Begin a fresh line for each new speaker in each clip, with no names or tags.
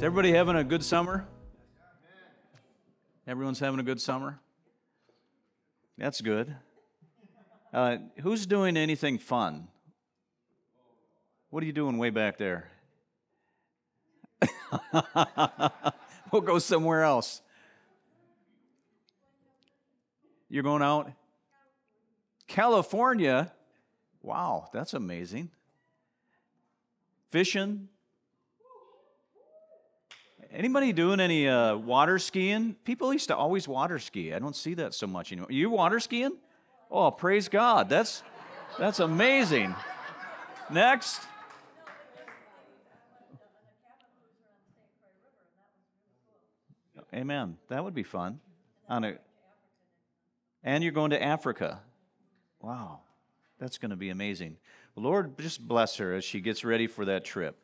Is everybody having a good summer? Everyone's having a good summer? That's good. Uh, who's doing anything fun? What are you doing way back there? we'll go somewhere else. You're going out? California? Wow, that's amazing. Fishing? Anybody doing any uh, water skiing? People used to always water ski. I don't see that so much anymore. You water skiing? Oh, praise God. That's that's amazing. Next. Amen. That would be fun. On a, and you're going to Africa. Wow. That's going to be amazing. Lord, just bless her as she gets ready for that trip.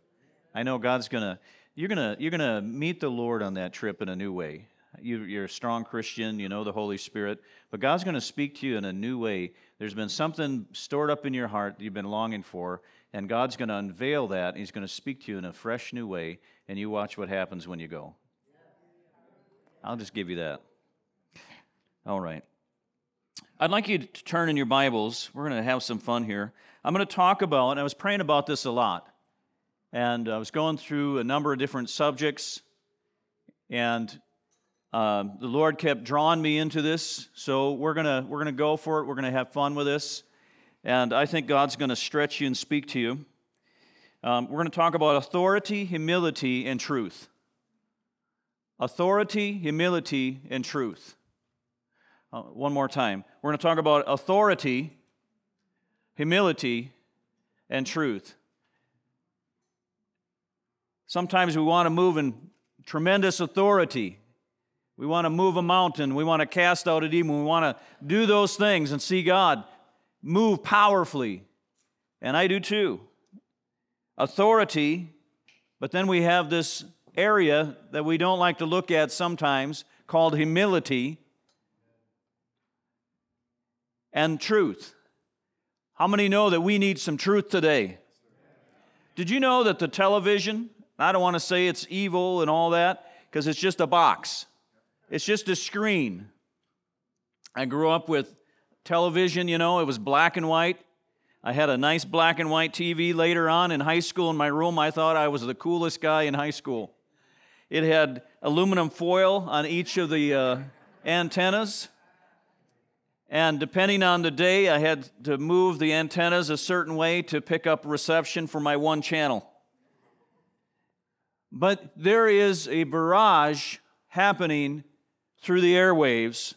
I know God's going to you're to you're to meet the Lord on that trip in a new way. You, you're a strong Christian, you know the Holy Spirit, but God's going to speak to you in a new way. There's been something stored up in your heart that you've been longing for, and God's going to unveil that. He's going to speak to you in a fresh new way, and you watch what happens when you go. I'll just give you that. All right. I'd like you to turn in your Bibles. We're going to have some fun here. I'm going to talk about, and I was praying about this a lot, and I was going through a number of different subjects, and um, the Lord kept drawing me into this. So we're to we're to go for it. We're to have fun with this, and I think God's to stretch you and speak to you. Um, we're to talk about authority, humility, and truth authority, humility, and truth. Uh, one more time. We're going to talk about authority, humility, and truth. Sometimes we want to move in tremendous authority. We want to move a mountain. We want to cast out a demon. We want to do those things and see God move powerfully. And I do too. Authority, but then we have this area that we don't like to look at sometimes called humility and truth. How many know that we need some truth today? Did you know that the television, I don't want to say it's evil and all that, because it's just a box, it's just a screen. I grew up with television, you know, it was black and white. I had a nice black and white TV later on in high school in my room. I thought I was the coolest guy in high school. It had aluminum foil on each of the uh, antennas. And depending on the day, I had to move the antennas a certain way to pick up reception for my one channel. But there is a barrage happening through the airwaves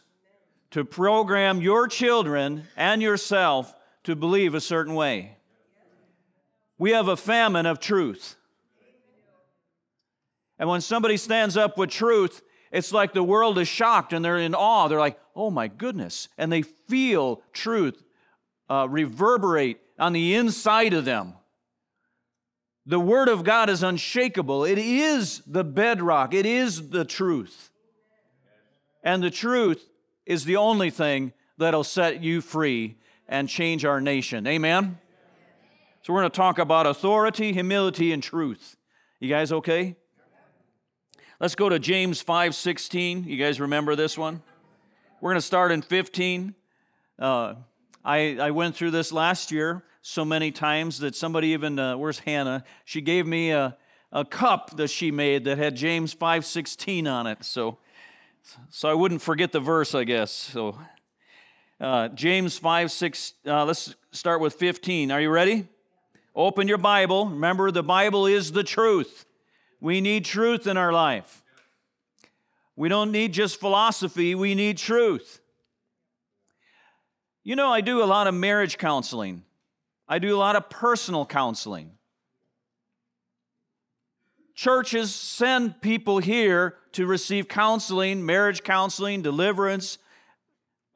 to program your children and yourself to believe a certain way. We have a famine of truth. And when somebody stands up with truth, it's like the world is shocked and they're in awe. They're like, oh my goodness. And they feel truth uh, reverberate on the inside of them. The Word of God is unshakable. It is the bedrock, it is the truth. And the truth is the only thing that'll set you free and change our nation. Amen? So we're going to talk about authority, humility, and truth. You guys okay? Let's go to James 5:16. You guys remember this one? We're going to start in 15. Uh, I, I went through this last year so many times that somebody even, uh, where's Hannah? She gave me a, a cup that she made that had James 5:16 on it. So, so I wouldn't forget the verse, I guess. So, uh, James 5, 6, uh, let's start with 15. Are you ready? Open your Bible. Remember, the Bible is the truth. We need truth in our life. We don't need just philosophy, we need truth. You know, I do a lot of marriage counseling, I do a lot of personal counseling. Churches send people here to receive counseling, marriage counseling, deliverance,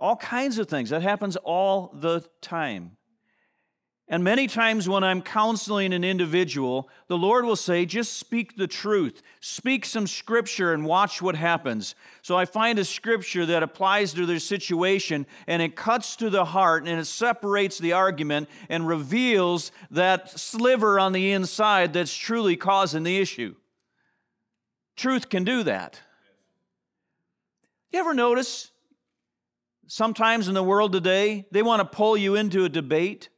all kinds of things. That happens all the time. And many times when I'm counseling an individual, the Lord will say, just speak the truth. Speak some scripture and watch what happens. So I find a scripture that applies to their situation and it cuts to the heart and it separates the argument and reveals that sliver on the inside that's truly causing the issue. Truth can do that. You ever notice sometimes in the world today, they want to pull you into a debate?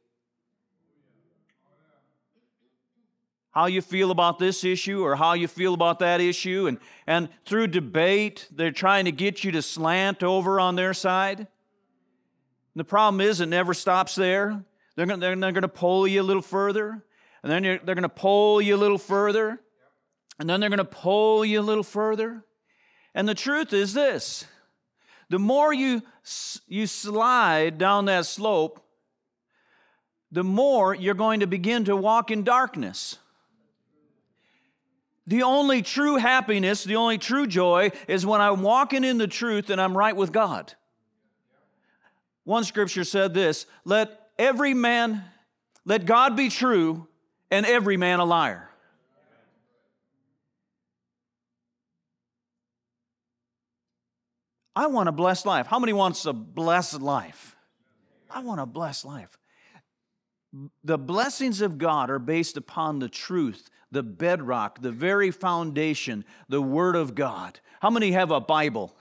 How you feel about this issue or how you feel about that issue. And, and through debate, they're trying to get you to slant over on their side. And the problem is, it never stops there. They're going, they're, they're to pull you a little further, and then they're going to pull you a little further, and then they're going to pull you a little further. And the truth is this the more you, you slide down that slope, the more you're going to begin to walk in darkness. The only true happiness, the only true joy is when I'm walking in the truth and I'm right with God. One scripture said this let every man, let God be true and every man a liar. I want a blessed life. How many wants a blessed life? I want a blessed life. The blessings of God are based upon the truth, the bedrock, the very foundation, the Word of God. How many have a Bible?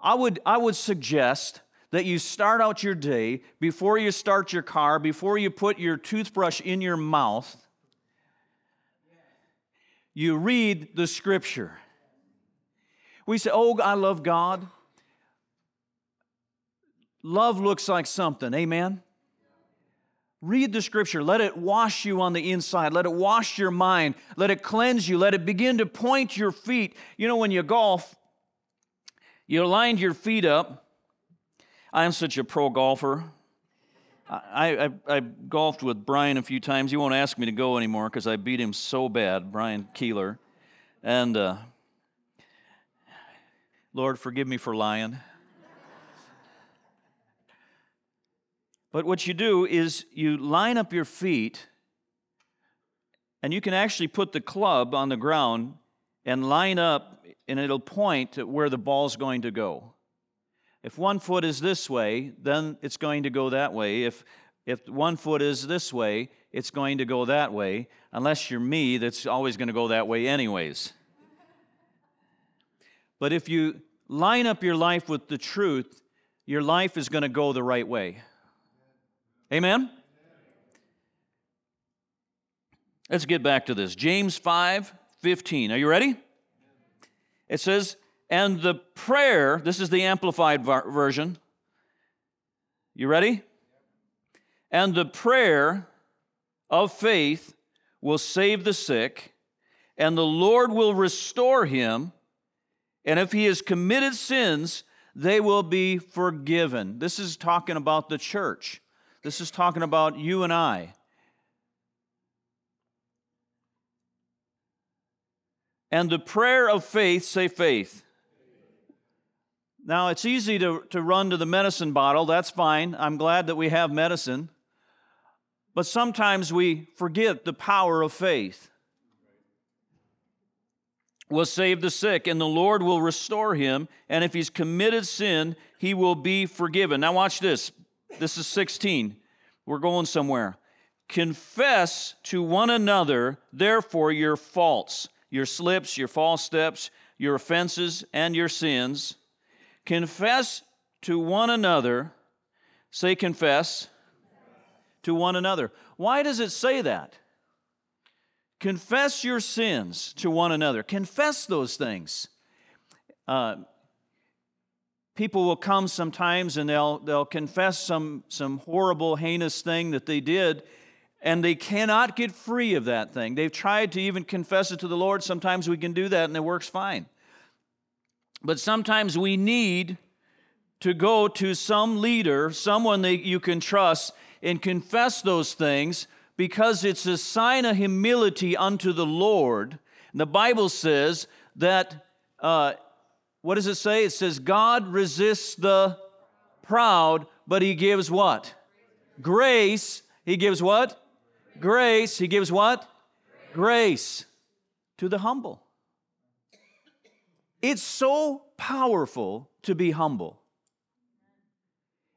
I would, I would suggest that you start out your day before you start your car, before you put your toothbrush in your mouth, you read the Scripture. We say, Oh, I love God. Love looks like something, amen? Read the scripture. Let it wash you on the inside. Let it wash your mind. Let it cleanse you. Let it begin to point your feet. You know, when you golf, you lined your feet up. I'm such a pro golfer. I, I, I, golfed with Brian a few times. He won't ask me to go anymore because I beat him so bad, Brian Keeler. And uh, Lord, forgive me for lying. But what you do is you line up your feet, and you can actually put the club on the ground and line up, and it'll point to where the ball's going to go. If one foot is this way, then it's going to go that way. If, if one foot is this way, it's going to go that way. Unless you're me, that's always going to go that way, anyways. But if you line up your life with the truth, your life is going to go the right way. Amen? Let's get back to this. James 5 15. Are you ready? It says, and the prayer, this is the amplified version. You ready? And the prayer of faith will save the sick, and the Lord will restore him and if he has committed sins, they will be forgiven. This is talking about the church. This is talking about you and I. And the prayer of faith, say faith. Now, it's easy to, to run to the medicine bottle. That's fine. I'm glad that we have medicine. But sometimes we forget the power of faith will save the sick, and the Lord will restore him. And if he's committed sin, he will be forgiven. Now, watch this. This is 16. We're going somewhere. Confess to one another, therefore, your faults, your slips, your false steps, your offenses, and your sins. Confess to one another. Say, confess to one another. Why does it say that? Confess your sins to one another. Confess those things. Uh, people will come sometimes and they'll, they'll confess some, some horrible, heinous thing that they did, and they cannot get free of that thing. They've tried to even confess it to the Lord. Sometimes we can do that and it works fine. But sometimes we need to go to some leader, someone that you can trust, and confess those things because it's a sign of humility unto the Lord. And the Bible says that, uh, what does it say? It says, God resists the proud, but he gives what? Grace. He gives what? Grace. He gives what? Grace to the humble. It's so powerful to be humble.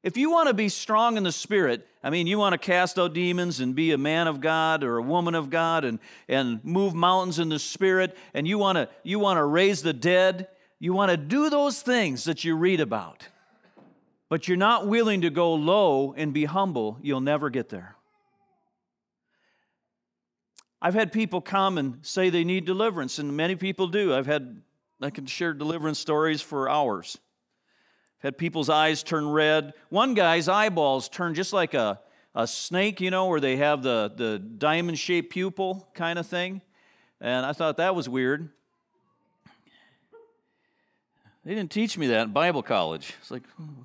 If you want to be strong in the spirit, I mean, you want to cast out demons and be a man of God or a woman of God and, and move mountains in the spirit, and you want to you want to raise the dead, you want to do those things that you read about. But you're not willing to go low and be humble, you'll never get there. I've had people come and say they need deliverance, and many people do. I've had I can share deliverance stories for hours I've had people's eyes turn red. One guy's eyeballs turned just like a, a snake, you know, where they have the, the diamond shaped pupil kind of thing. And I thought that was weird. They didn't teach me that in Bible college. It's like, hmm.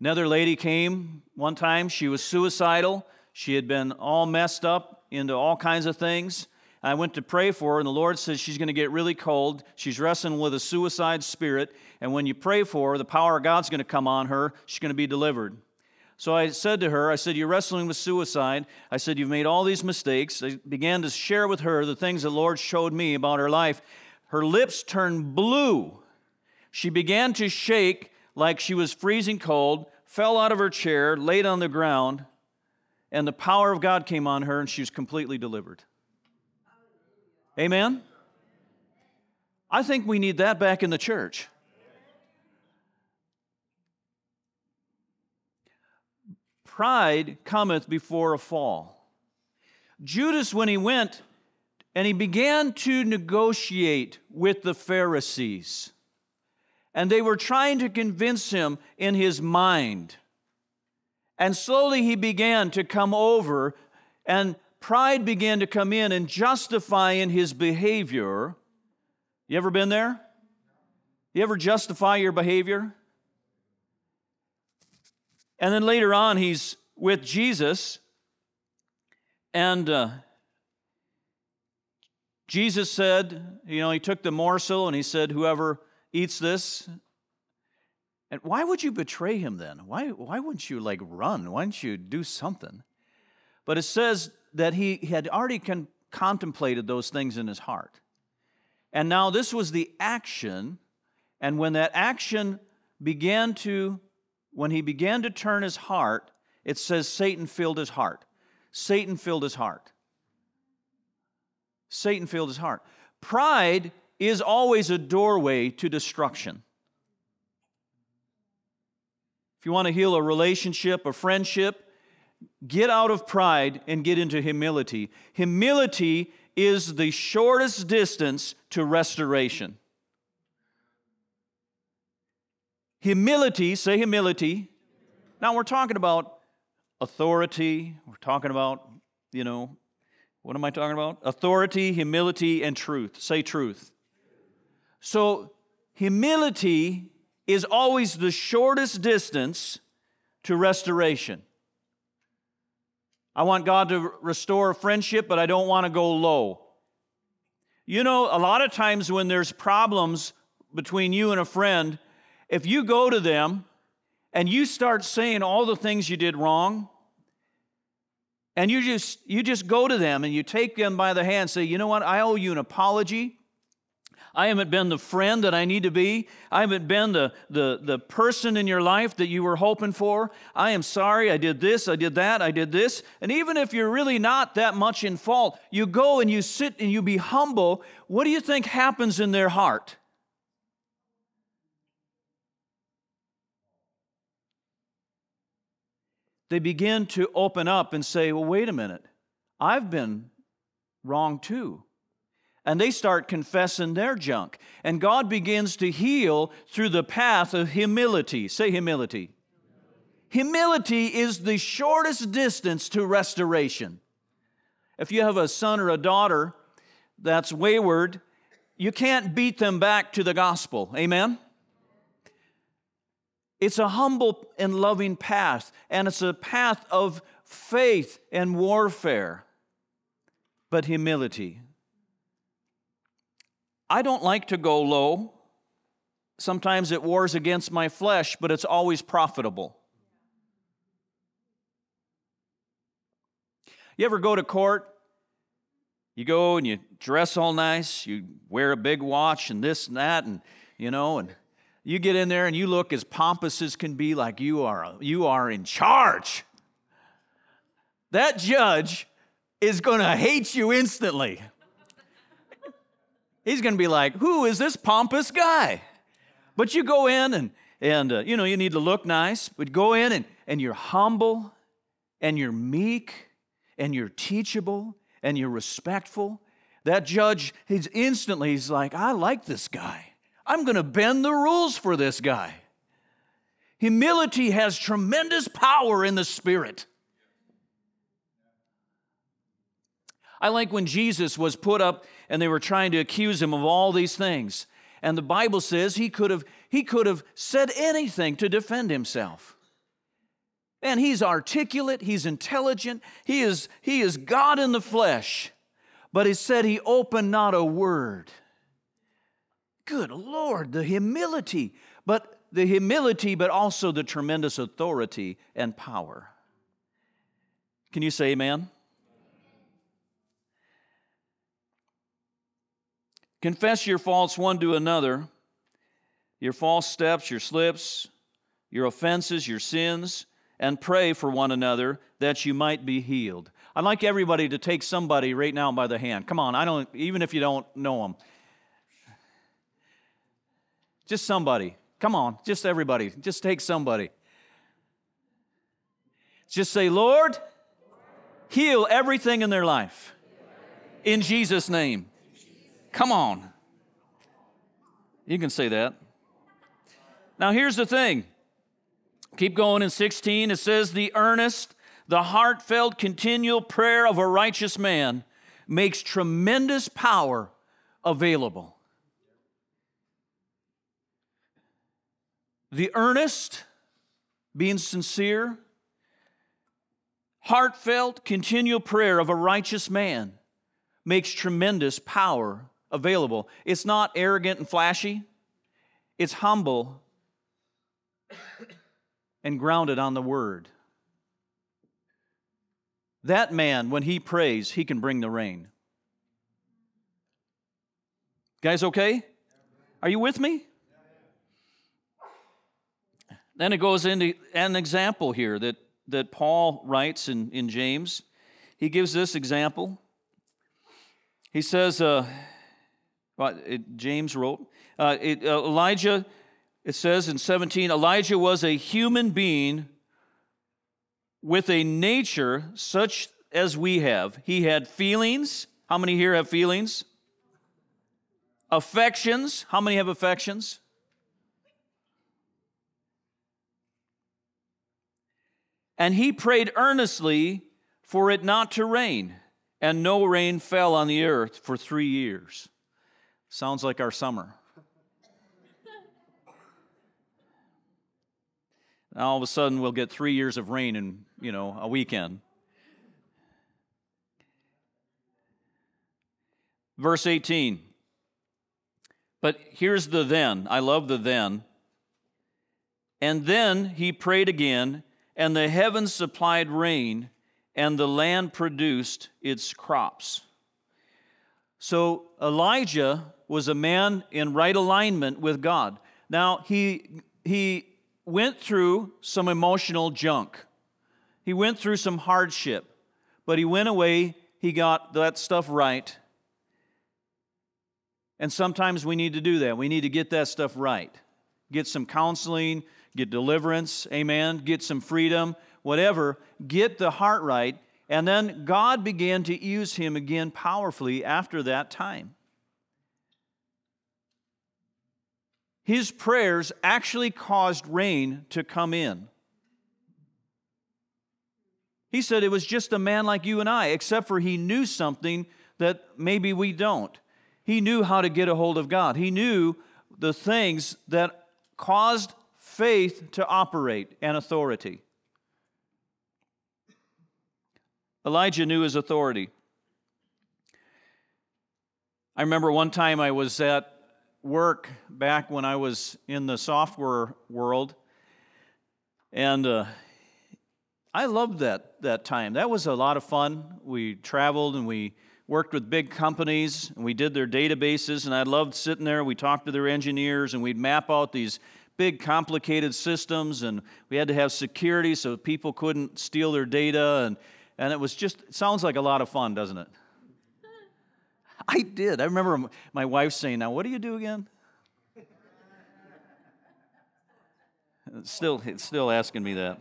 Another lady came one time. She was suicidal. She had been all messed up into all kinds of things. I went to pray for her, and the Lord says she's going to get really cold. She's wrestling with a suicide spirit, and when you pray for her, the power of God's going to come on her. She's going to be delivered. So I said to her, I said, You're wrestling with suicide. I said, You've made all these mistakes. I began to share with her the things the Lord showed me about her life. Her lips turned blue. She began to shake like she was freezing cold, fell out of her chair, laid on the ground, and the power of God came on her, and she was completely delivered. Amen? I think we need that back in the church. Pride cometh before a fall. Judas, when he went and he began to negotiate with the Pharisees, and they were trying to convince him in his mind. And slowly he began to come over and pride began to come in and justify in his behavior. You ever been there? You ever justify your behavior? And then later on, he's with Jesus, and uh, Jesus said, you know, he took the morsel and he said, Whoever eats this. And why would you betray him then? Why, why wouldn't you like run? Why don't you do something? But it says that he had already con- contemplated those things in his heart. And now this was the action. And when that action began to, when he began to turn his heart, it says Satan filled his heart. Satan filled his heart. Satan filled his heart. Pride is always a doorway to destruction. If you want to heal a relationship, a friendship, Get out of pride and get into humility. Humility is the shortest distance to restoration. Humility, say humility. Now we're talking about authority. We're talking about, you know, what am I talking about? Authority, humility, and truth. Say truth. So, humility is always the shortest distance to restoration. I want God to restore a friendship, but I don't want to go low. You know, a lot of times when there's problems between you and a friend, if you go to them and you start saying all the things you did wrong, and you just you just go to them and you take them by the hand, say, you know what, I owe you an apology. I haven't been the friend that I need to be. I haven't been the, the, the person in your life that you were hoping for. I am sorry. I did this, I did that, I did this. And even if you're really not that much in fault, you go and you sit and you be humble. What do you think happens in their heart? They begin to open up and say, well, wait a minute. I've been wrong too and they start confessing their junk. And God begins to heal through the path of humility. Say humility. Humility is the shortest distance to restoration. If you have a son or a daughter that's wayward, you can't beat them back to the gospel. Amen? It's a humble and loving path, and it's a path of faith and warfare, but humility. I don't like to go low. Sometimes it wars against my flesh, but it's always profitable. You ever go to court? You go and you dress all nice, you wear a big watch and this and that, and you know, and You get in there and you look as pompous as can be, like you are, you are in charge. That judge is going to hate you instantly. He's going to be like, Who is this pompous guy? But you go in and, and uh, you know, you need to look nice, but go in and, and you're humble and you're meek and you're teachable and you're respectful. That judge, he's instantly, he's like, I like this guy. I'm going to bend the rules for this guy. Humility has tremendous power in the spirit. I like when Jesus was put up and they were trying to accuse him of all these things. And the Bible says he could have, he could have said anything to defend himself. And he's articulate, he's intelligent, he is, he is God in the flesh. But he said he opened not a word. Good Lord, the humility, but the humility, but also the tremendous authority and power. Can you say amen? Confess your faults one to another, your false steps, your slips, your offenses, your sins, and pray for one another that you might be healed. I'd like everybody to take somebody right now by the hand. Come on, I don't, even if you don't know them. Just somebody. Come on, just everybody. Just take somebody. Just say, Lord, heal everything in their life. In Jesus' name. Come on. You can say that. Now, here's the thing. Keep going in 16. It says, The earnest, the heartfelt, continual prayer of a righteous man makes tremendous power available. The earnest, being sincere, heartfelt, continual prayer of a righteous man makes tremendous power available. It's not arrogant and flashy, it's humble and grounded on the word. That man, when he prays, he can bring the rain. Guys, okay? Are you with me? Then it goes into an example here that, that Paul writes in, in James. He gives this example. He says, uh, it, James wrote. Uh, it, uh, Elijah, it says in 17, Elijah was a human being with a nature such as we have. He had feelings. How many here have feelings? Affections. How many have affections? And he prayed earnestly for it not to rain, and no rain fell on the earth for three years. Sounds like our summer. Now all of a sudden we'll get three years of rain in, you know, a weekend. Verse 18. But here's the then. I love the then. And then he prayed again, and the heavens supplied rain, and the land produced its crops. So Elijah was a man in right alignment with God. Now, he, he went through some emotional junk, he went through some hardship, but he went away, he got that stuff right. And sometimes we need to do that. We need to get that stuff right. Get some counseling, get deliverance, amen, get some freedom, whatever. Get the heart right. And then God began to use him again powerfully after that time. his prayers actually caused rain to come in. He said it was just a man like you and I, except for he knew something that maybe we don't. He knew how to get a hold of God, he knew the things that caused faith to operate and authority. Elijah knew his authority. I remember one time I was at work back when I was in the software world, and uh, I loved that that time. That was a lot of fun. We traveled and we worked with big companies and we did their databases, and I loved sitting there. We talked to their engineers and we'd map out these big complicated systems and we had to have security so people couldn't steal their data and, and it was just sounds like a lot of fun doesn't it? I did. I remember my wife saying now what do you do again? Still still asking me that.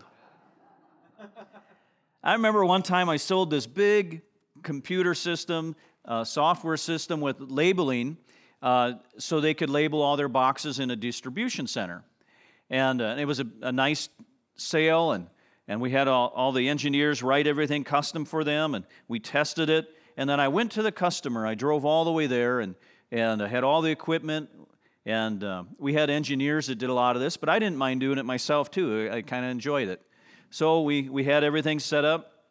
I remember one time i sold this big computer system uh, software system with labeling uh, so they could label all their boxes in a distribution center and, uh, it was a, a, nice sale, and, and we had all, all the engineers write everything custom for them, and we tested it. And then I went to the customer. I drove all the way there, and, and I had all the equipment, and uh, we had engineers that did a lot of this, but I didn't mind doing it myself too. I, I kind of enjoyed it. So we, we had everything set up,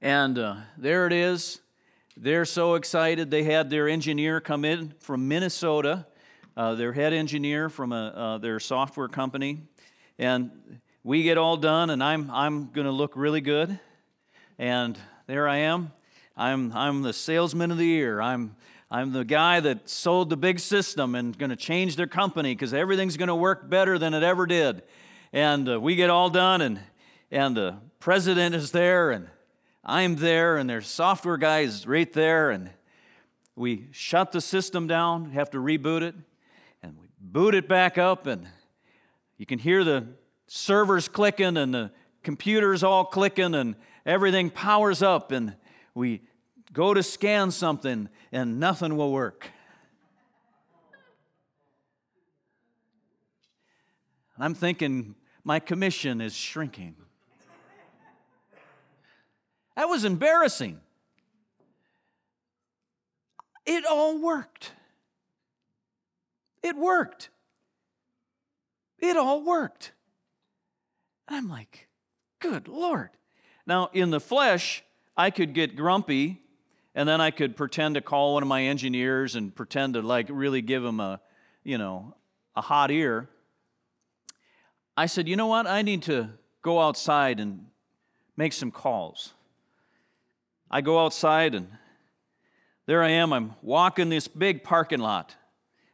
and uh, there it is. They're so excited. They had their engineer come in from Minnesota uh, their head engineer from a, uh, their software company. And we get all done, and I'm, I'm going to look really good. And there I am. I'm, I'm the salesman of the year. I'm, I'm the guy that sold the big system and going to change their company because everything's going to work better than it ever did. And uh, we get all done, and, and the president is there, and I'm there, and their software guy is right there, and we shut the system down, have to reboot it and we boot it back up, and you can hear the servers clicking and the computers all clicking, and everything powers up, and we go to scan something, and nothing will work. I'm thinking my commission is shrinking. That was embarrassing. It all worked. It worked. It all worked. And I'm like, good Lord. Now, in the flesh, I could get grumpy and then I could pretend to call one of my engineers and pretend to like really give him a, you know, a hot ear. I said, you know what? I need to go outside and make some calls. I go outside and there I am. I'm walking this big parking lot.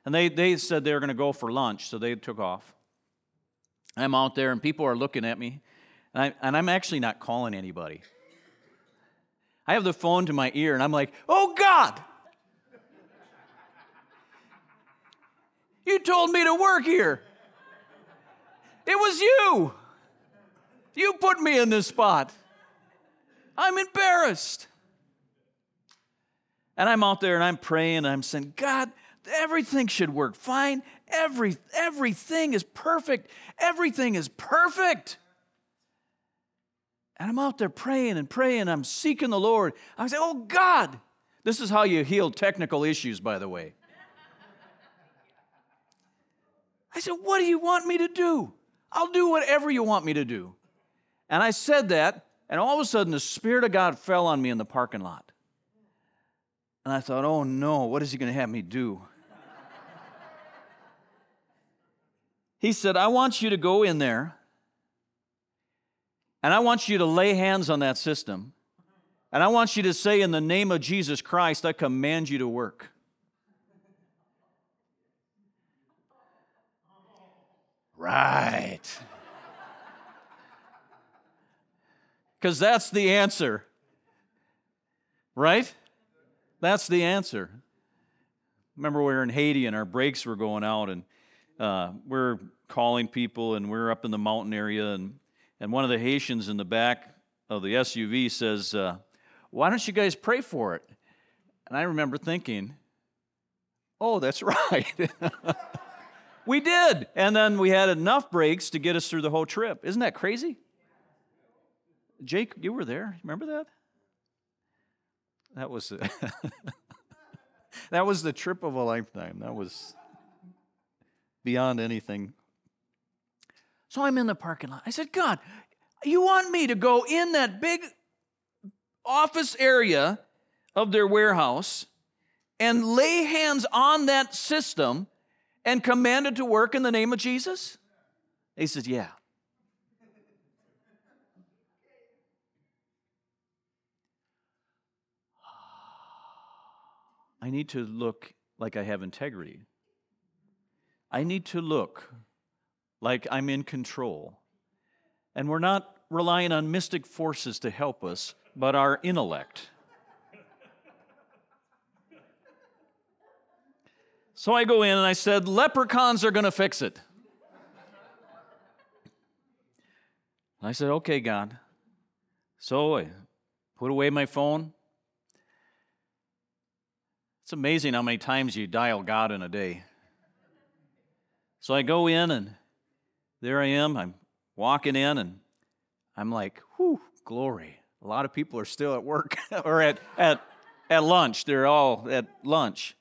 And they, they said they were going to go for lunch, so they took off. I'm out there, and people are looking at me, and, I, and I'm actually not calling anybody. I have the phone to my ear, and I'm like, oh God! You told me to work here. It was you. You put me in this spot. I'm embarrassed. And I'm out there and I'm praying and I'm saying, God, everything should work fine. Every, everything is perfect. Everything is perfect. And I'm out there praying and praying. I'm seeking the Lord. I say, Oh God, this is how you heal technical issues, by the way. I said, What do you want me to do? I'll do whatever you want me to do. And I said that, and all of a sudden the Spirit of God fell on me in the parking lot. And I thought, Oh no, what is he going to have me do? He said, I want you to go in there and I want you to lay hands on that system. And I want you to say, In the name of Jesus Christ, I command you to work. Right. Because that's the answer. Right? That's the answer. Remember, we were in Haiti and our brakes were going out, and uh, we're calling people and we're up in the mountain area and, and one of the Haitians in the back of the SUV says, uh, why don't you guys pray for it? And I remember thinking, oh, that's right. we did. And then we had enough brakes to get us through the whole trip. Isn't that crazy? Jake, you were there. Remember that? That was that was the trip of a lifetime. That was beyond anything. So I'm in the parking lot. I said, God, you want me to go in that big office area of their warehouse and lay hands on that system and command it to work in the name of Jesus? He says, Yeah. I need to look like I have integrity. I need to look like I'm in control. And we're not relying on mystic forces to help us, but our intellect. So I go in and I said, Leprechauns are going to fix it. I said, Okay, God. So I put away my phone. It's amazing how many times you dial God in a day. So I go in and there I am. I'm walking in and I'm like, whew, glory. A lot of people are still at work or at, at, at lunch. They're all at lunch.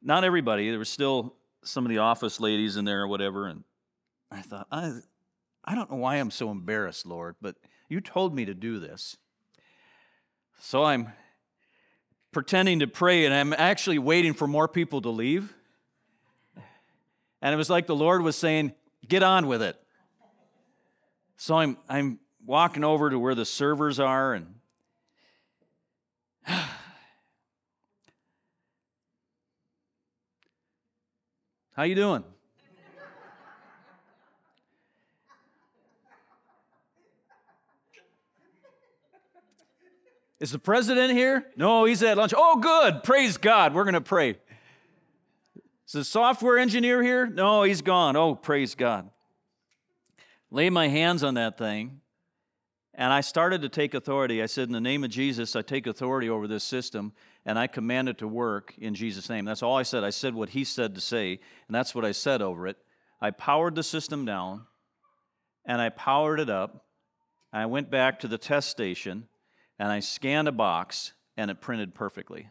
Not everybody. There was still some of the office ladies in there or whatever. And I thought, I, I don't know why I'm so embarrassed, Lord, but you told me to do this. So I'm pretending to pray, and I'm actually waiting for more people to leave. And it was like the Lord was saying, Get on with it. So I'm, I'm walking over to where the servers are, and How you doing? Is the president here? No, he's at lunch. Oh, good. Praise God. We're going to pray. Is the software engineer here? No, he's gone. Oh, praise God. Lay my hands on that thing, and I started to take authority. I said, In the name of Jesus, I take authority over this system, and I command it to work in Jesus' name. That's all I said. I said what he said to say, and that's what I said over it. I powered the system down, and I powered it up. I went back to the test station and I scanned a box and it printed perfectly.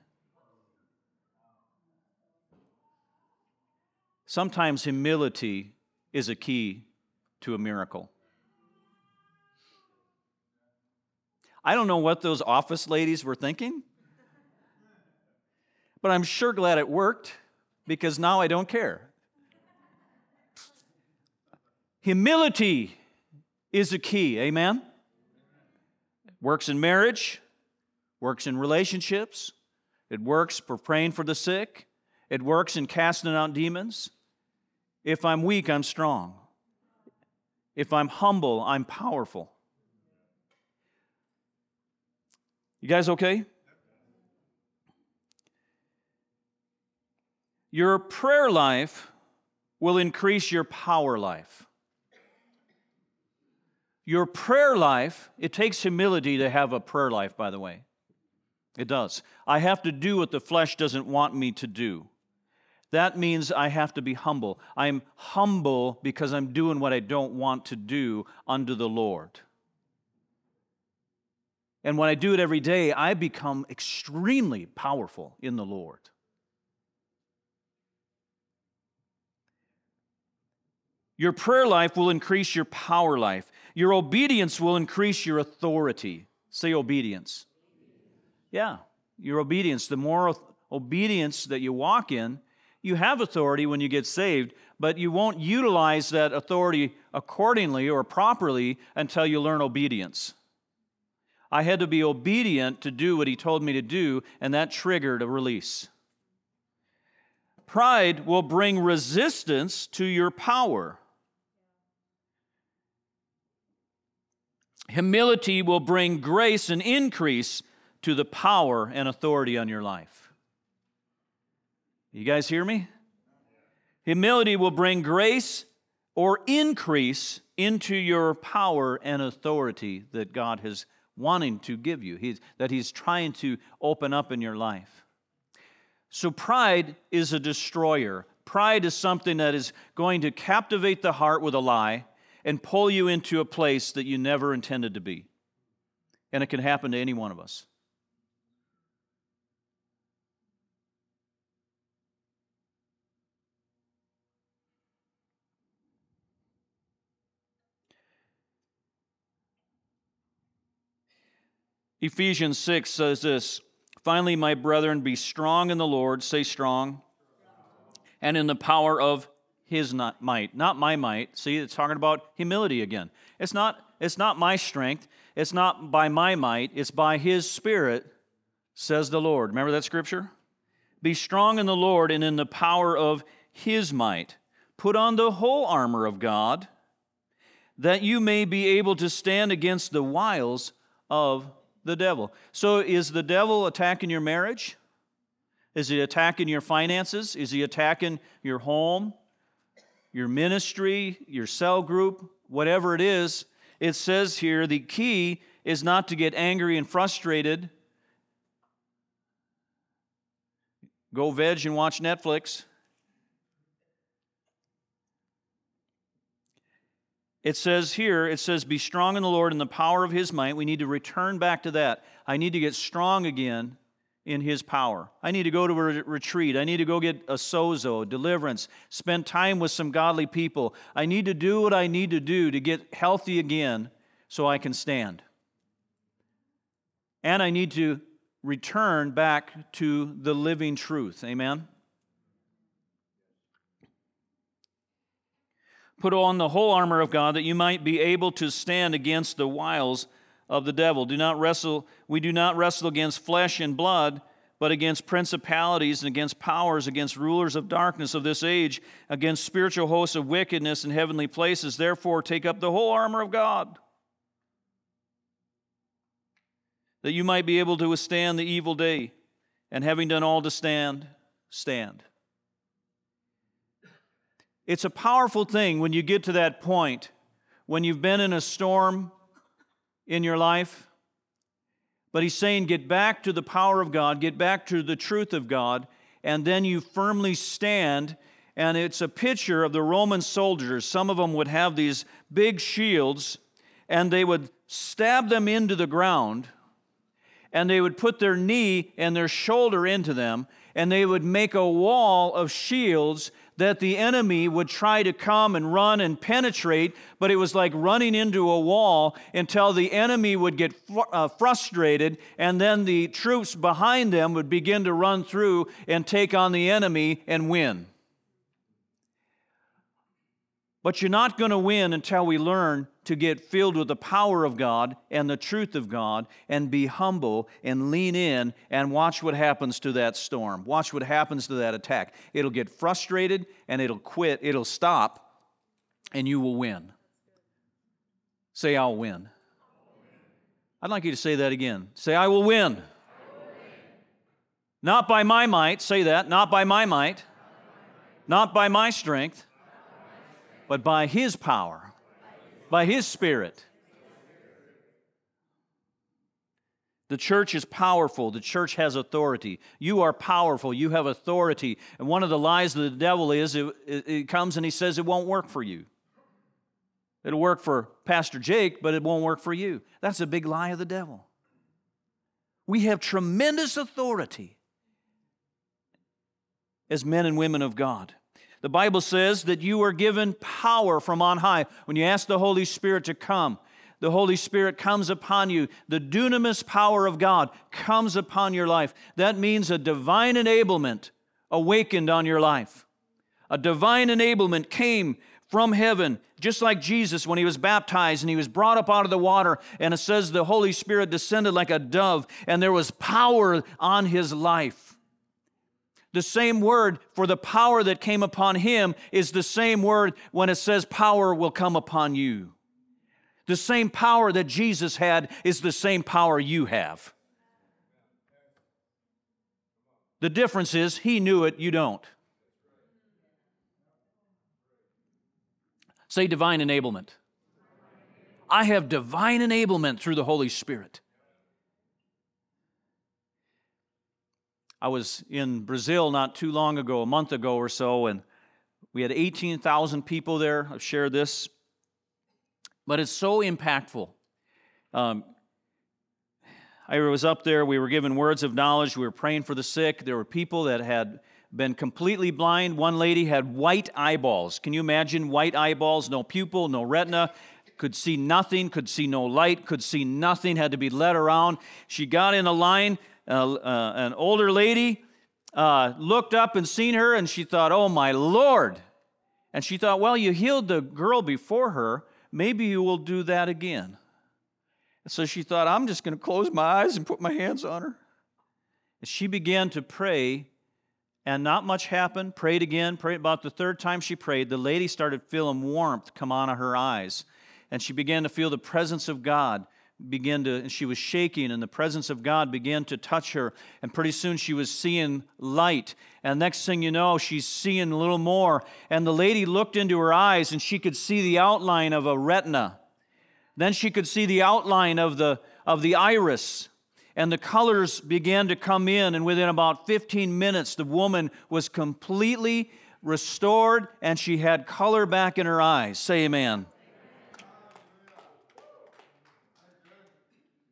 Sometimes humility is a key to a miracle. I don't know what those office ladies were thinking, but I'm sure glad it worked because now I don't care. Humility is a key, amen? Works in marriage, works in relationships, it works for praying for the sick, it works in casting out demons. If I'm weak, I'm strong. If I'm humble, I'm powerful. You guys okay? Your prayer life will increase your power life. Your prayer life, it takes humility to have a prayer life, by the way. It does. I have to do what the flesh doesn't want me to do. That means I have to be humble. I'm humble because I'm doing what I don't want to do under the Lord. And when I do it every day, I become extremely powerful in the Lord. Your prayer life will increase your power life. Your obedience will increase your authority. Say obedience. Yeah, your obedience. The more obedience that you walk in, you have authority when you get saved, but you won't utilize that authority accordingly or properly until you learn obedience. I had to be obedient to do what he told me to do, and that triggered a release. Pride will bring resistance to your power. Humility will bring grace and increase to the power and authority on your life. You guys hear me? Humility will bring grace or increase into your power and authority that God has wanting to give you, he's, that He's trying to open up in your life. So, pride is a destroyer. Pride is something that is going to captivate the heart with a lie and pull you into a place that you never intended to be. And it can happen to any one of us. Ephesians 6 says this Finally, my brethren, be strong in the Lord, say strong, and in the power of his not might, not my might. See, it's talking about humility again. It's not, it's not my strength, it's not by my might, it's by his spirit, says the Lord. Remember that scripture? Be strong in the Lord and in the power of his might. Put on the whole armor of God, that you may be able to stand against the wiles of the devil. So, is the devil attacking your marriage? Is he attacking your finances? Is he attacking your home, your ministry, your cell group, whatever it is? It says here the key is not to get angry and frustrated. Go veg and watch Netflix. It says here, it says, Be strong in the Lord in the power of his might. We need to return back to that. I need to get strong again in his power. I need to go to a retreat. I need to go get a sozo, deliverance, spend time with some godly people. I need to do what I need to do to get healthy again so I can stand. And I need to return back to the living truth. Amen? Put on the whole armor of God that you might be able to stand against the wiles of the devil. Do not wrestle, we do not wrestle against flesh and blood, but against principalities and against powers, against rulers of darkness of this age, against spiritual hosts of wickedness in heavenly places. Therefore, take up the whole armor of God, that you might be able to withstand the evil day, and having done all to stand, stand. It's a powerful thing when you get to that point, when you've been in a storm in your life. But he's saying, get back to the power of God, get back to the truth of God, and then you firmly stand. And it's a picture of the Roman soldiers. Some of them would have these big shields, and they would stab them into the ground, and they would put their knee and their shoulder into them, and they would make a wall of shields that the enemy would try to come and run and penetrate, but it was like running into a wall until the enemy would get fr- uh, frustrated, and then the troops behind them would begin to run through and take on the enemy and win. But you're not going to win until we learn to get filled with the power of God and the truth of God and be humble and lean in and watch what happens to that storm. Watch what happens to that attack. It'll get frustrated and it'll quit, it'll stop, and you will win. Say, I'll win. I'd like you to say that again. Say, I will win. Not by my might, say that, not by my might, not by my strength but by His power, by His Spirit. The church is powerful. The church has authority. You are powerful. You have authority. And one of the lies of the devil is it, it, it, comes and he says it won't work for you. It'll work for Pastor Jake, but it won't work for you. That's a big lie of the devil. We have tremendous authority as men and women of God. The Bible says that you are given power from on high. When you ask the Holy Spirit to come, the Holy Spirit comes upon you. The dunamis power of God comes upon your life. That means a divine enablement awakened on your life. A divine enablement came from heaven, just like Jesus when he was baptized and he was brought up out of the water. And it says the Holy Spirit descended like a dove, and there was power on his life. The same word for the power that came upon him is the same word when it says power will come upon you. The same power that Jesus had is the same power you have. The difference is he knew it, you don't. Say divine enablement. I have divine enablement through the Holy Spirit. I was in Brazil not too long ago, a month ago or so, and we had 18,000 people there. I've shared this, but it's so impactful. Um, I was up there, we were given words of knowledge, we were praying for the sick. There were people that had been completely blind. One lady had white eyeballs. Can you imagine white eyeballs? No pupil, no retina, could see nothing, could see no light, could see nothing, had to be led around. She got in a line uh, uh, an older lady uh, looked up and seen her, and she thought, Oh, my Lord. And she thought, Well, you healed the girl before her. Maybe you will do that again. So she thought, I'm just going to close my eyes and put my hands on her. And she began to pray and not much happened. Prayed again. Prayed about the third time she prayed. The lady started feeling warmth come on her eyes, and she began to feel the presence of God begin to. And she was shaking, and the presence of God began to touch her. And pretty soon she was seeing light. And next thing you know, she's seeing a little more. And the lady looked into her eyes, and she could see the outline of a retina. Then she could see the outline of the of the iris and the colors began to come in, and within about 15 minutes, the woman was completely restored and she had color back in her eyes. Say amen.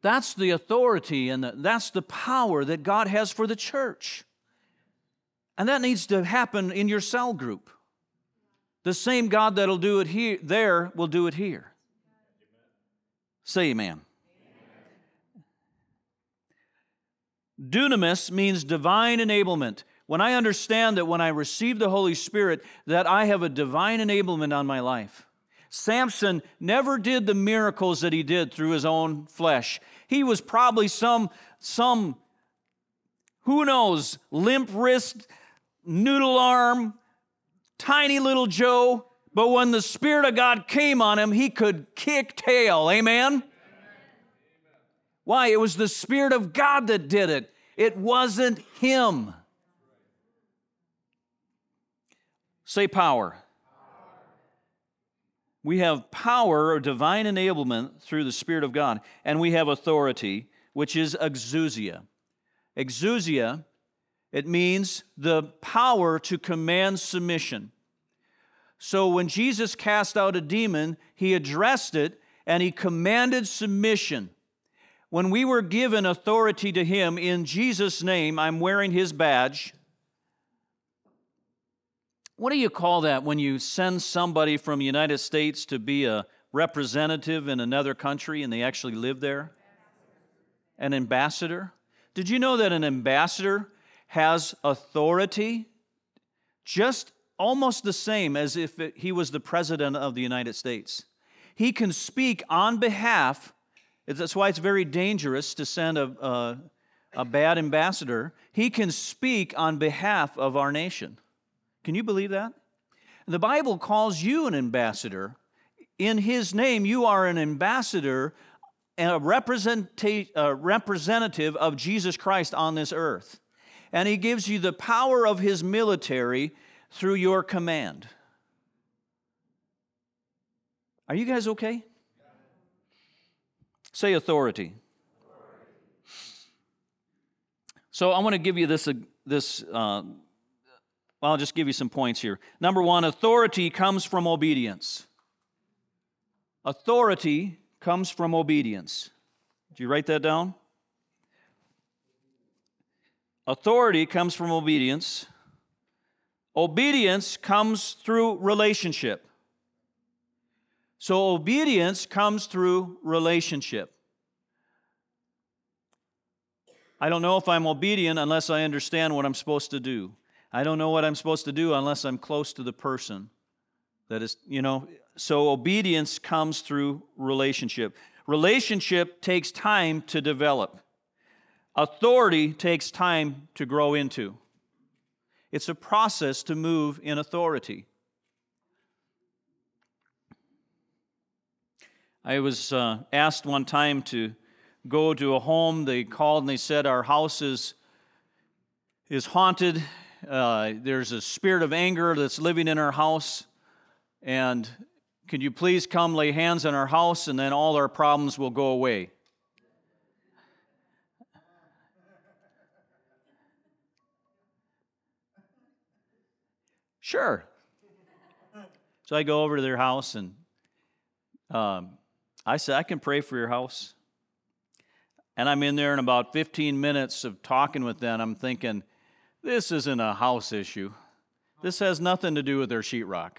That's the authority and the, that's the power that God has for the church. And that needs to happen in your cell group. The same God that'll do it here there will do it here. Say amen. Dunamis means divine enablement. When I understand that when I receive the Holy Spirit, that I have a divine enablement on my life. Samson never did the miracles that he did through his own flesh. He was probably some, some, who knows, limp wrist, noodle arm, tiny little Joe. But when the Spirit of God came on him, he could kick tail. Amen? Why? It was the Spirit of God that did it, it wasn't him. Say power. We have power or divine enablement through the Spirit of God, and we have authority, which is exousia. Exousia, it means the power to command submission. So when Jesus cast out a demon, he addressed it and he commanded submission. When we were given authority to Him in Jesus' name, I'm wearing His badge. What do you call that when you send somebody from the United States to be a representative in another country and they actually live there? An ambassador? Did you know that an ambassador has authority just almost the same as if it, he was the president of the United States? He can speak on behalf that's why it's very dangerous to send a, a, a bad ambassador. He can speak on behalf of our nation. Can you believe that? The Bible calls you an ambassador. In His name, you are an ambassador and a representative of Jesus Christ on this earth. And He gives you the power of His military through your command. Are you guys okay? Say authority. So I want to give you this, uh, this uh, well, I'll just give you some points here. Number one, authority comes from obedience. Authority comes from obedience. Did you write that down? Authority comes from obedience. Obedience comes through relationship. So obedience comes through relationship. I don't know if I'm obedient unless I understand what I'm supposed to do. I don't know what I'm supposed to do unless I'm close to the person. That is, you know, so obedience comes through relationship. Relationship takes time to develop. Authority takes time to grow into. It's a process to move in authority. I was uh, asked one time to go to a home. They called and they said, Our house is, is haunted. Uh, there's a spirit of anger that's living in our house. And could you please come lay hands on our house and then all our problems will go away? Sure. So I go over to their house and um, I said, I can pray for your house. And I'm in there in about 15 minutes of talking with them. I'm thinking, this isn't a house issue. This has nothing to do with their sheetrock.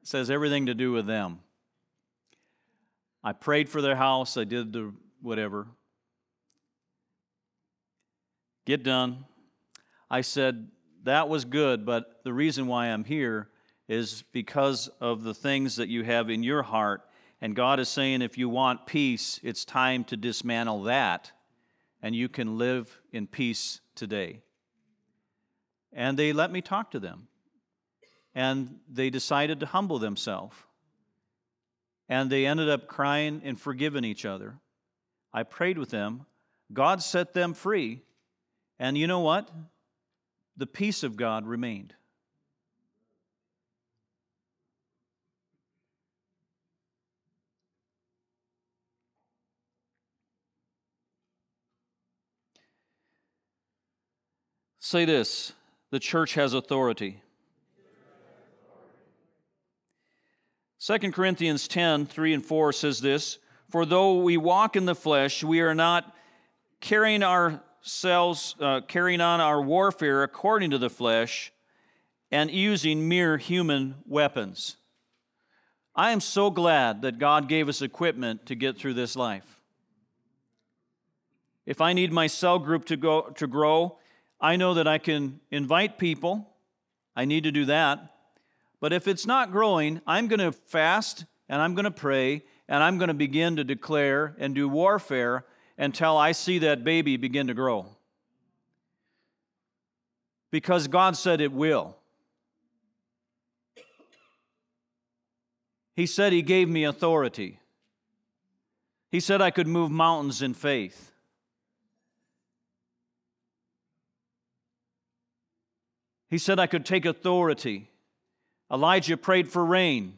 It says everything to do with them. I prayed for their house. I did the whatever. Get done. I said, that was good, but the reason why I'm here is because of the things that you have in your heart and God is saying, if you want peace, it's time to dismantle that, and you can live in peace today. And they let me talk to them. And they decided to humble themselves. And they ended up crying and forgiving each other. I prayed with them. God set them free. And you know what? The peace of God remained. Say this the church has authority. 2 Corinthians 10 3 and 4 says this For though we walk in the flesh, we are not carrying ourselves, uh, carrying on our warfare according to the flesh and using mere human weapons. I am so glad that God gave us equipment to get through this life. If I need my cell group to, go, to grow, I know that I can invite people. I need to do that. But if it's not growing, I'm going to fast and I'm going to pray and I'm going to begin to declare and do warfare until I see that baby begin to grow. Because God said it will. He said He gave me authority. He said I could move mountains in faith. He said I could take authority. Elijah prayed for rain.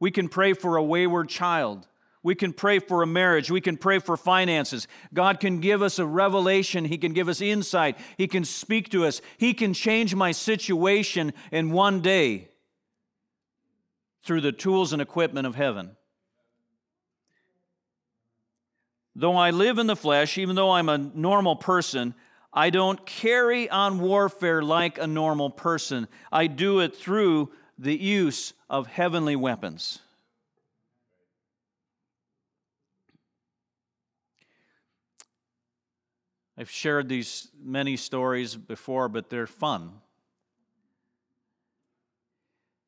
We can pray for a wayward child. We can pray for a marriage. We can pray for finances. God can give us a revelation. He can give us insight. He can speak to us. He can change my situation in one day through the tools and equipment of heaven. Though I live in the flesh, even though I'm a normal person, I don't carry on warfare like a normal person. I do it through the use of heavenly weapons. I've shared these many stories before, but they're fun.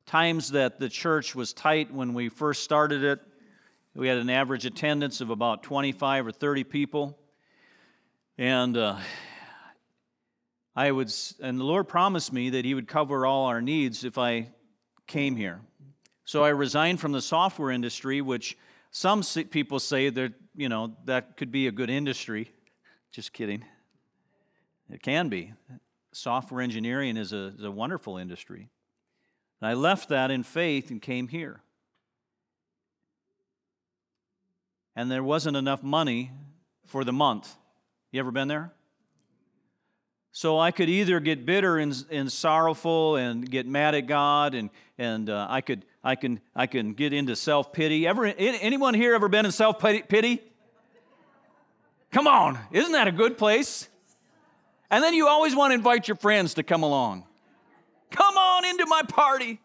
Times that the church was tight when we first started it, we had an average attendance of about 25 or 30 people. And uh, I would, and the Lord promised me that He would cover all our needs if I came here. So I resigned from the software industry, which some people say that, you know, that could be a good industry. Just kidding. It can be. Software engineering is a, is a wonderful industry. And I left that in faith and came here. And there wasn't enough money for the month. You ever been there? So I could either get bitter and, and sorrowful and get mad at God, and, and uh, I, could, I, can, I can get into self pity. Ever, anyone here ever been in self pity? Come on, isn't that a good place? And then you always want to invite your friends to come along. Come on into my party.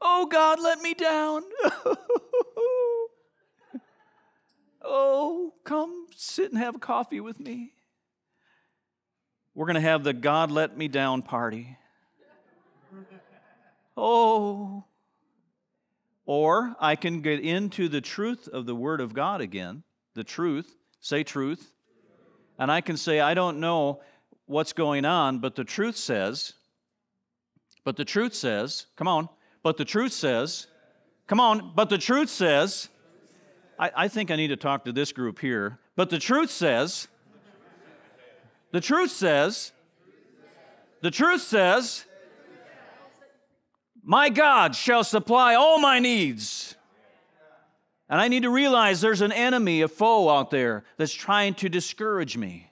Oh, God, let me down. oh, come sit and have coffee with me we're going to have the God let me down party. Oh. Or I can get into the truth of the Word of God again. The truth. Say truth. And I can say, I don't know what's going on, but the truth says, but the truth says, come on, but the truth says, come on, but the truth says, I, I think I need to talk to this group here, but the truth says, the truth says, the truth says, my God shall supply all my needs. And I need to realize there's an enemy, a foe out there that's trying to discourage me.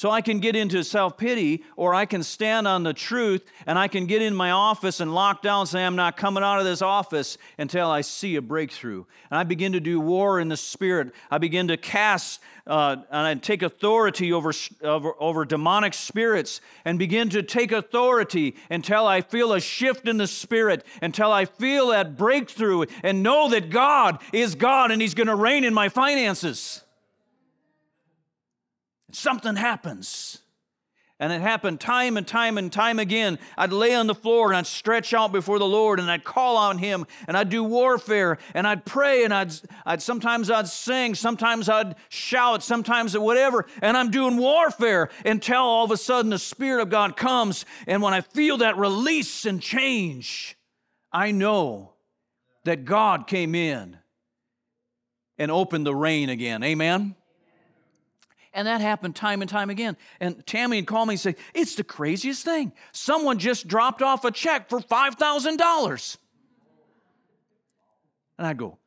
So I can get into self pity, or I can stand on the truth and I can get in my office and lock down and say, I'm not coming out of this office until I see a breakthrough. And I begin to do war in the spirit. I begin to cast uh, and I take authority over, over, over demonic spirits and begin to take authority until I feel a shift in the spirit, until I feel that breakthrough and know that God is God and He's going to reign in my finances something happens. And it happened time and time and time again. I'd lay on the floor and I'd stretch out before the Lord and I'd call on Him and I'd do warfare and I'd pray and I'd, I'd sometimes I'd sing, sometimes I'd shout, sometimes whatever. And I'm doing warfare until all of a sudden the Spirit of God comes. And when I feel that release and change, I know that God came in and opened the rain again. Amen. And that happened time and time again. And Tammy would call me and say, It's the craziest thing. Someone just dropped off a check for $5,000. And I'd go,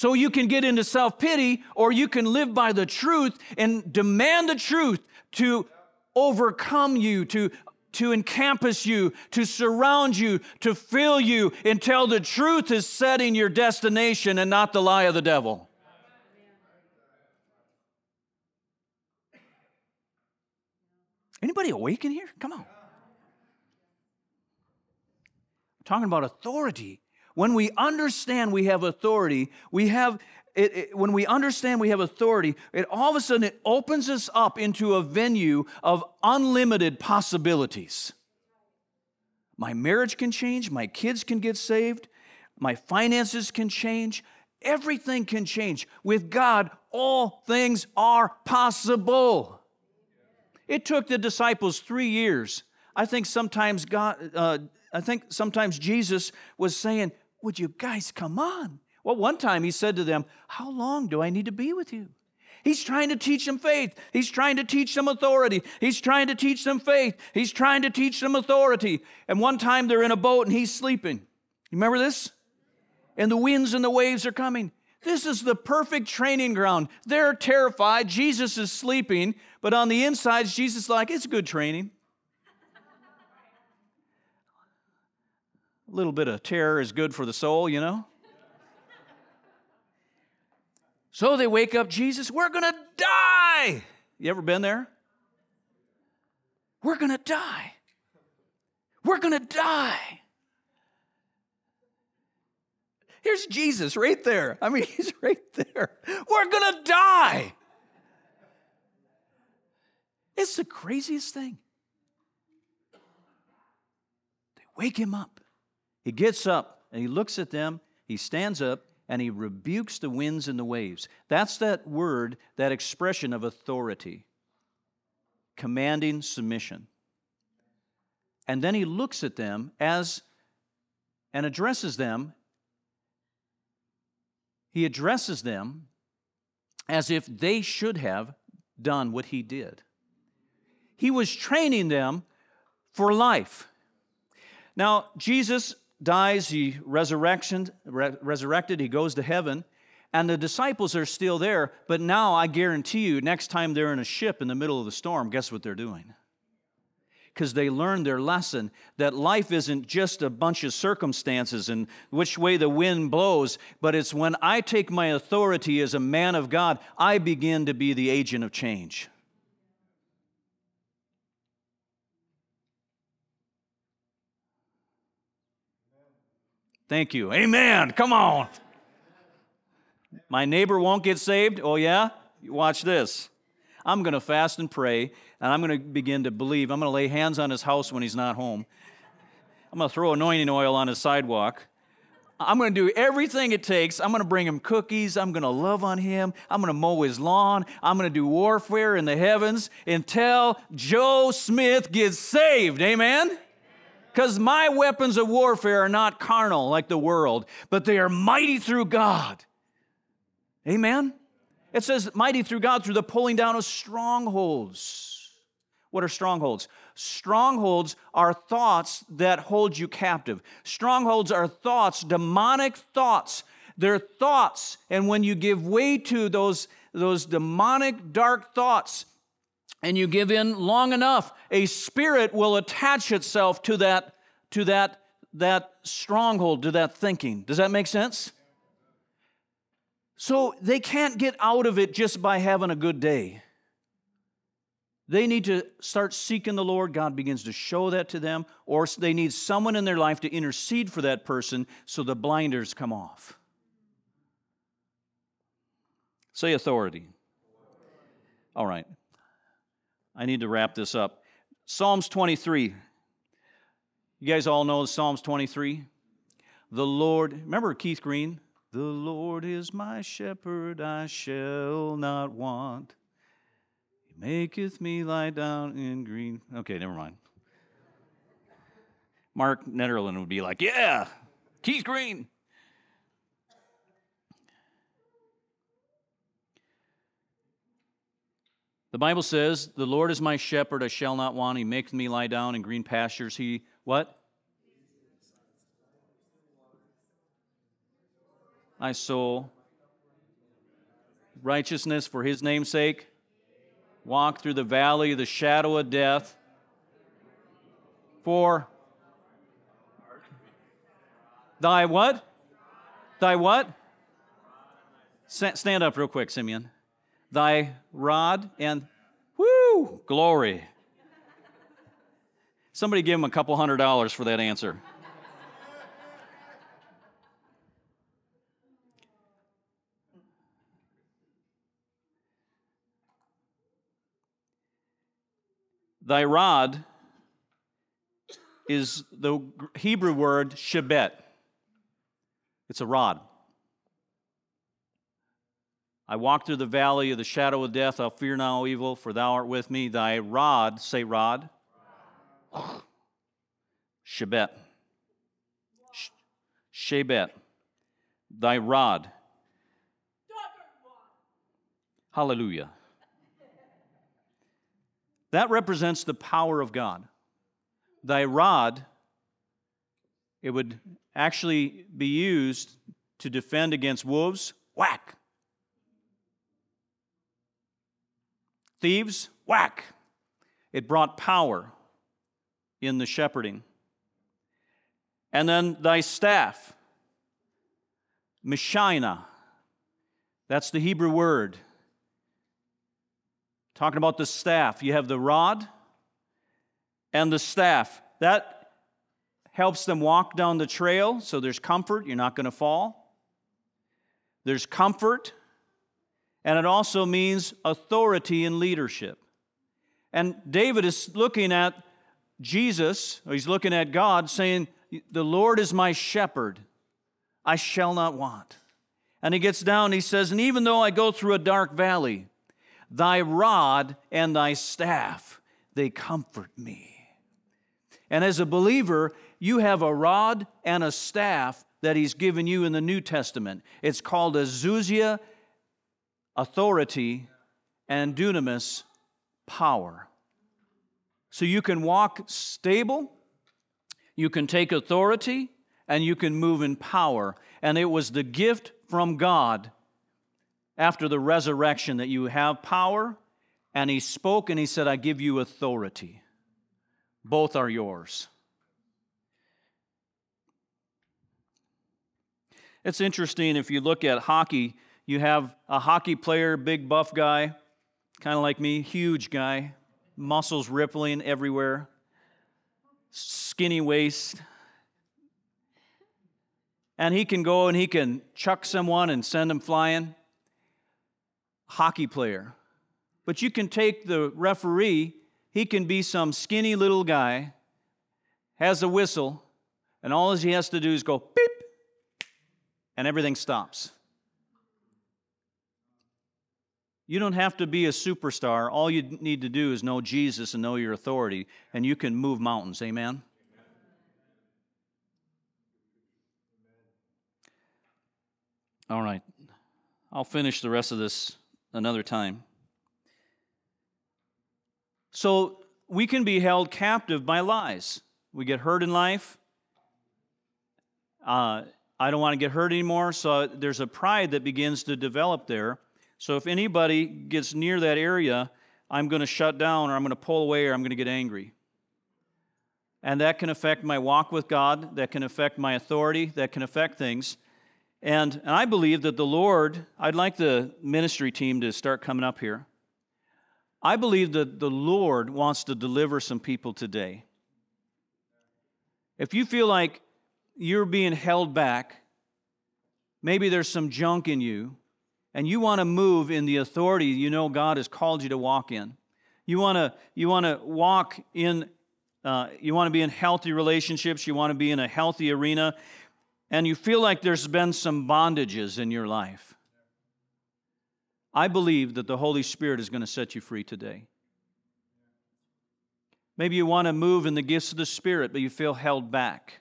So you can get into self pity, or you can live by the truth and demand the truth to overcome you, to to encompass you, to surround you, to fill you until the truth is setting your destination and not the lie of the devil. Anybody awake in here? Come on. Talking about authority. When we understand we have authority, we have it, it, when we understand we have authority, it all of a sudden it opens us up into a venue of unlimited possibilities. My marriage can change, my kids can get saved, my finances can change, everything can change. With God, all things are possible. It took the disciples three years. I think sometimes God, uh, I think sometimes Jesus was saying, "Would you guys come on? Well, one time he said to them, How long do I need to be with you? He's trying to teach them faith. He's trying to teach them authority. He's trying to teach them faith. He's trying to teach them authority. And one time they're in a boat and he's sleeping. You remember this? And the winds and the waves are coming. This is the perfect training ground. They're terrified. Jesus is sleeping, but on the inside, Jesus is like, it's good training. A little bit of terror is good for the soul, you know? So they wake up Jesus, we're going to die. You ever been there? We're going to die. We're going to die. Here's Jesus right there. I mean, he's right there. We're going to die. It's the craziest thing. They wake him up. He gets up and he looks at them. He stands up and he rebukes the winds and the waves. That's that word, that expression of authority, commanding submission. And then he looks at them as and addresses them. He addresses them as if they should have done what he did. He was training them for life. Now, Jesus dies, he resurrection, re- resurrected, he goes to heaven, and the disciples are still there. But now I guarantee you, next time they're in a ship in the middle of the storm, guess what they're doing? Because they learned their lesson that life isn't just a bunch of circumstances and which way the wind blows, but it's when I take my authority as a man of God, I begin to be the agent of change. Thank you. Amen. Come on. My neighbor won't get saved. Oh, yeah? Watch this. I'm going to fast and pray, and I'm going to begin to believe. I'm going to lay hands on his house when he's not home. I'm going to throw anointing oil on his sidewalk. I'm going to do everything it takes. I'm going to bring him cookies. I'm going to love on him. I'm going to mow his lawn. I'm going to do warfare in the heavens until Joe Smith gets saved. Amen? Because my weapons of warfare are not carnal like the world, but they are mighty through God. Amen? It says mighty through God through the pulling down of strongholds. What are strongholds? Strongholds are thoughts that hold you captive. Strongholds are thoughts, demonic thoughts. They're thoughts, and when you give way to those, those demonic dark thoughts, and you give in long enough, a spirit will attach itself to that, to that, that stronghold, to that thinking. Does that make sense? So they can't get out of it just by having a good day. They need to start seeking the Lord. God begins to show that to them, or they need someone in their life to intercede for that person so the blinders come off. Say authority. All right. I need to wrap this up. Psalms 23. You guys all know Psalms 23? The Lord, remember Keith Green? The Lord is my shepherd, I shall not want. He maketh me lie down in green. Okay, never mind. Mark Netterland would be like, Yeah, Keith Green. The Bible says, The Lord is my shepherd, I shall not want. He makes me lie down in green pastures. He, what? My soul. Righteousness for his name's sake. Walk through the valley of the shadow of death. For thy what? Thy what? Stand up real quick, Simeon thy rod and whoo, glory. Somebody give him a couple hundred dollars for that answer. Thy rod is the Hebrew word shebet. It's a rod. I walk through the valley of the shadow of death, I'll fear no evil, for thou art with me. Thy rod, say rod. Shebet. Shebet. Thy rod. Hallelujah. That represents the power of God. Thy rod, it would actually be used to defend against wolves. Whack. Thieves, whack. It brought power in the shepherding. And then thy staff, Meshina. That's the Hebrew word. Talking about the staff, you have the rod and the staff. That helps them walk down the trail, so there's comfort, you're not going to fall. There's comfort and it also means authority and leadership. And David is looking at Jesus, he's looking at God, saying, The Lord is my shepherd, I shall not want. And he gets down, he says, And even though I go through a dark valley, thy rod and thy staff, they comfort me. And as a believer, you have a rod and a staff that he's given you in the New Testament. It's called exousia authority, and dunamis, power. So you can walk stable, you can take authority, and you can move in power. And it was the gift from God after the resurrection that you have power. And he spoke and he said, I give you authority. Both are yours. It's interesting if you look at hockey you have a hockey player, big buff guy, kind of like me, huge guy, muscles rippling everywhere, skinny waist. And he can go and he can chuck someone and send them flying. Hockey player. But you can take the referee, he can be some skinny little guy, has a whistle, and all he has to do is go beep, and everything stops. You don't have to be a superstar. All you need to do is know Jesus and know your authority, and you can move mountains. Amen? All right. I'll finish the rest of this another time. So, we can be held captive by lies. We get hurt in life. Uh, I don't want to get hurt anymore, so there's a pride that begins to develop there. So if anybody gets near that area, I'm going to shut down or I'm going to pull away or I'm going to get angry. And that can affect my walk with God, that can affect my authority, that can affect things. And, and I believe that the Lord, I'd like the ministry team to start coming up here. I believe that the Lord wants to deliver some people today. If you feel like you're being held back, maybe there's some junk in you, and you want to move in the authority you know God has called you to walk in. You want to you want to walk in uh, you want to be in healthy relationships, you want to be in a healthy arena, and you feel like there's been some bondages in your life. I believe that the Holy Spirit is going to set you free today. Maybe you want to move in the gifts of the Spirit, but you feel held back.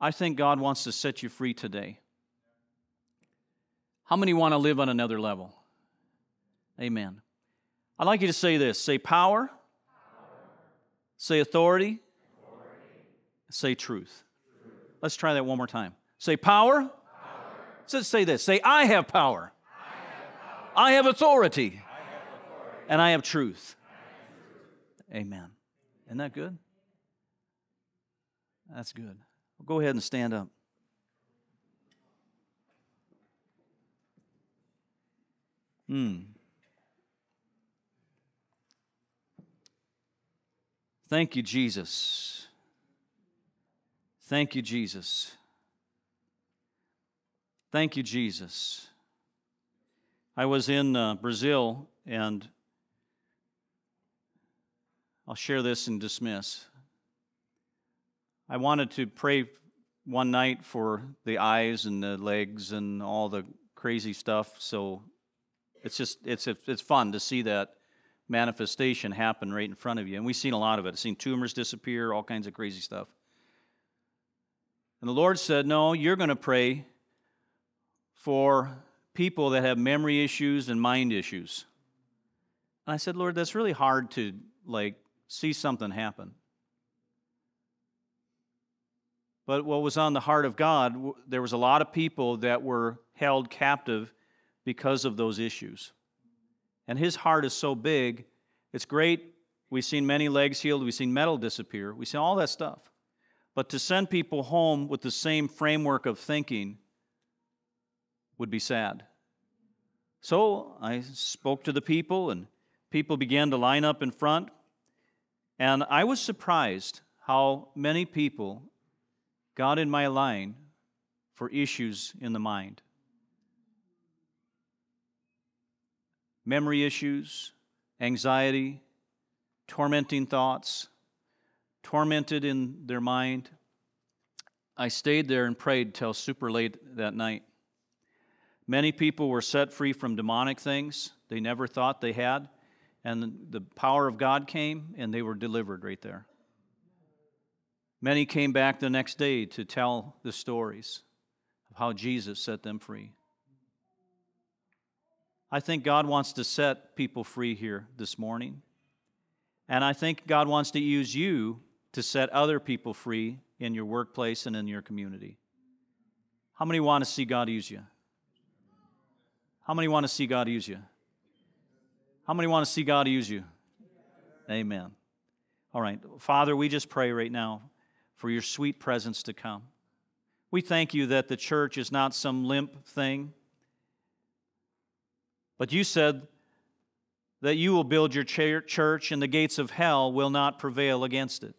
I think God wants to set you free today. How many want to live on another level? Amen. I'd like you to say this say power, power. say authority, authority. say truth. truth. Let's try that one more time. Say power. power. So say this say, I have power, I have, power. I have, authority. I have authority, and I have truth. I have truth. Amen. Isn't that good? That's good. Well, go ahead and stand up. Hmm. Thank you, Jesus. Thank you, Jesus. Thank you, Jesus. I was in uh, Brazil, and I'll share this and dismiss. I wanted to pray one night for the eyes and the legs and all the crazy stuff, so it's just it's it's fun to see that manifestation happen right in front of you. And we've seen a lot of it. I've seen tumors disappear, all kinds of crazy stuff. And the Lord said, No, you're going to pray for people that have memory issues and mind issues. And I said, Lord, that's really hard to like see something happen. But what was on the heart of God, there was a lot of people that were held captive because of those issues. And his heart is so big, it's great. We've seen many legs healed, we've seen metal disappear, we've seen all that stuff. But to send people home with the same framework of thinking would be sad. So I spoke to the people, and people began to line up in front. And I was surprised how many people got in my line for issues in the mind. Memory issues, anxiety, tormenting thoughts, tormented in their mind. I stayed there and prayed till super late that night. Many people were set free from demonic things they never thought they had, and the power of God came and they were delivered right there. Many came back the next day to tell the stories of how Jesus set them free. I think God wants to set people free here this morning. And I think God wants to use you to set other people free in your workplace and in your community. How many want to see God use you? How many want to see God use you? How many want to see God use you? Amen. All right. Father, we just pray right now for your sweet presence to come. We thank you that the church is not some limp thing but you said that you will build your church and the gates of hell will not prevail against it.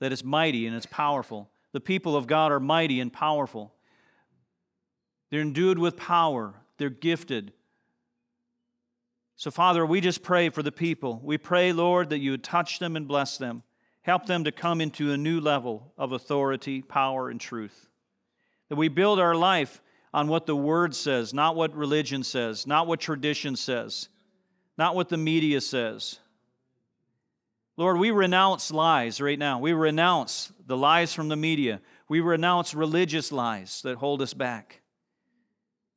That it's mighty and it's powerful. The people of God are mighty and powerful. They're endued with power, they're gifted. So, Father, we just pray for the people. We pray, Lord, that you would touch them and bless them. Help them to come into a new level of authority, power, and truth. That we build our life on what the Word says, not what religion says, not what tradition says, not what the media says. Lord, we renounce lies right now. We renounce the lies from the media. We renounce religious lies that hold us back.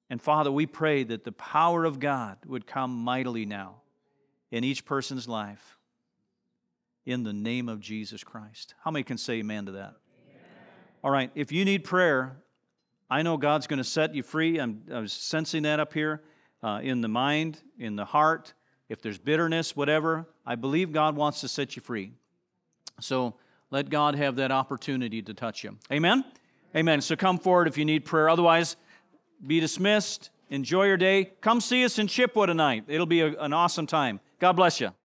And Father, we pray that the power of God would come mightily now in each person's life in the name of Jesus Christ. How many can say amen to that? Amen. All right, if you need prayer, I know God's going to set you free. I'm, I was sensing that up here uh, in the mind, in the heart. If there's bitterness, whatever, I believe God wants to set you free. So let God have that opportunity to touch you. Amen? Amen. So come forward if you need prayer. Otherwise, be dismissed. Enjoy your day. Come see us in Chippewa tonight. It'll be a, an awesome time. God bless you.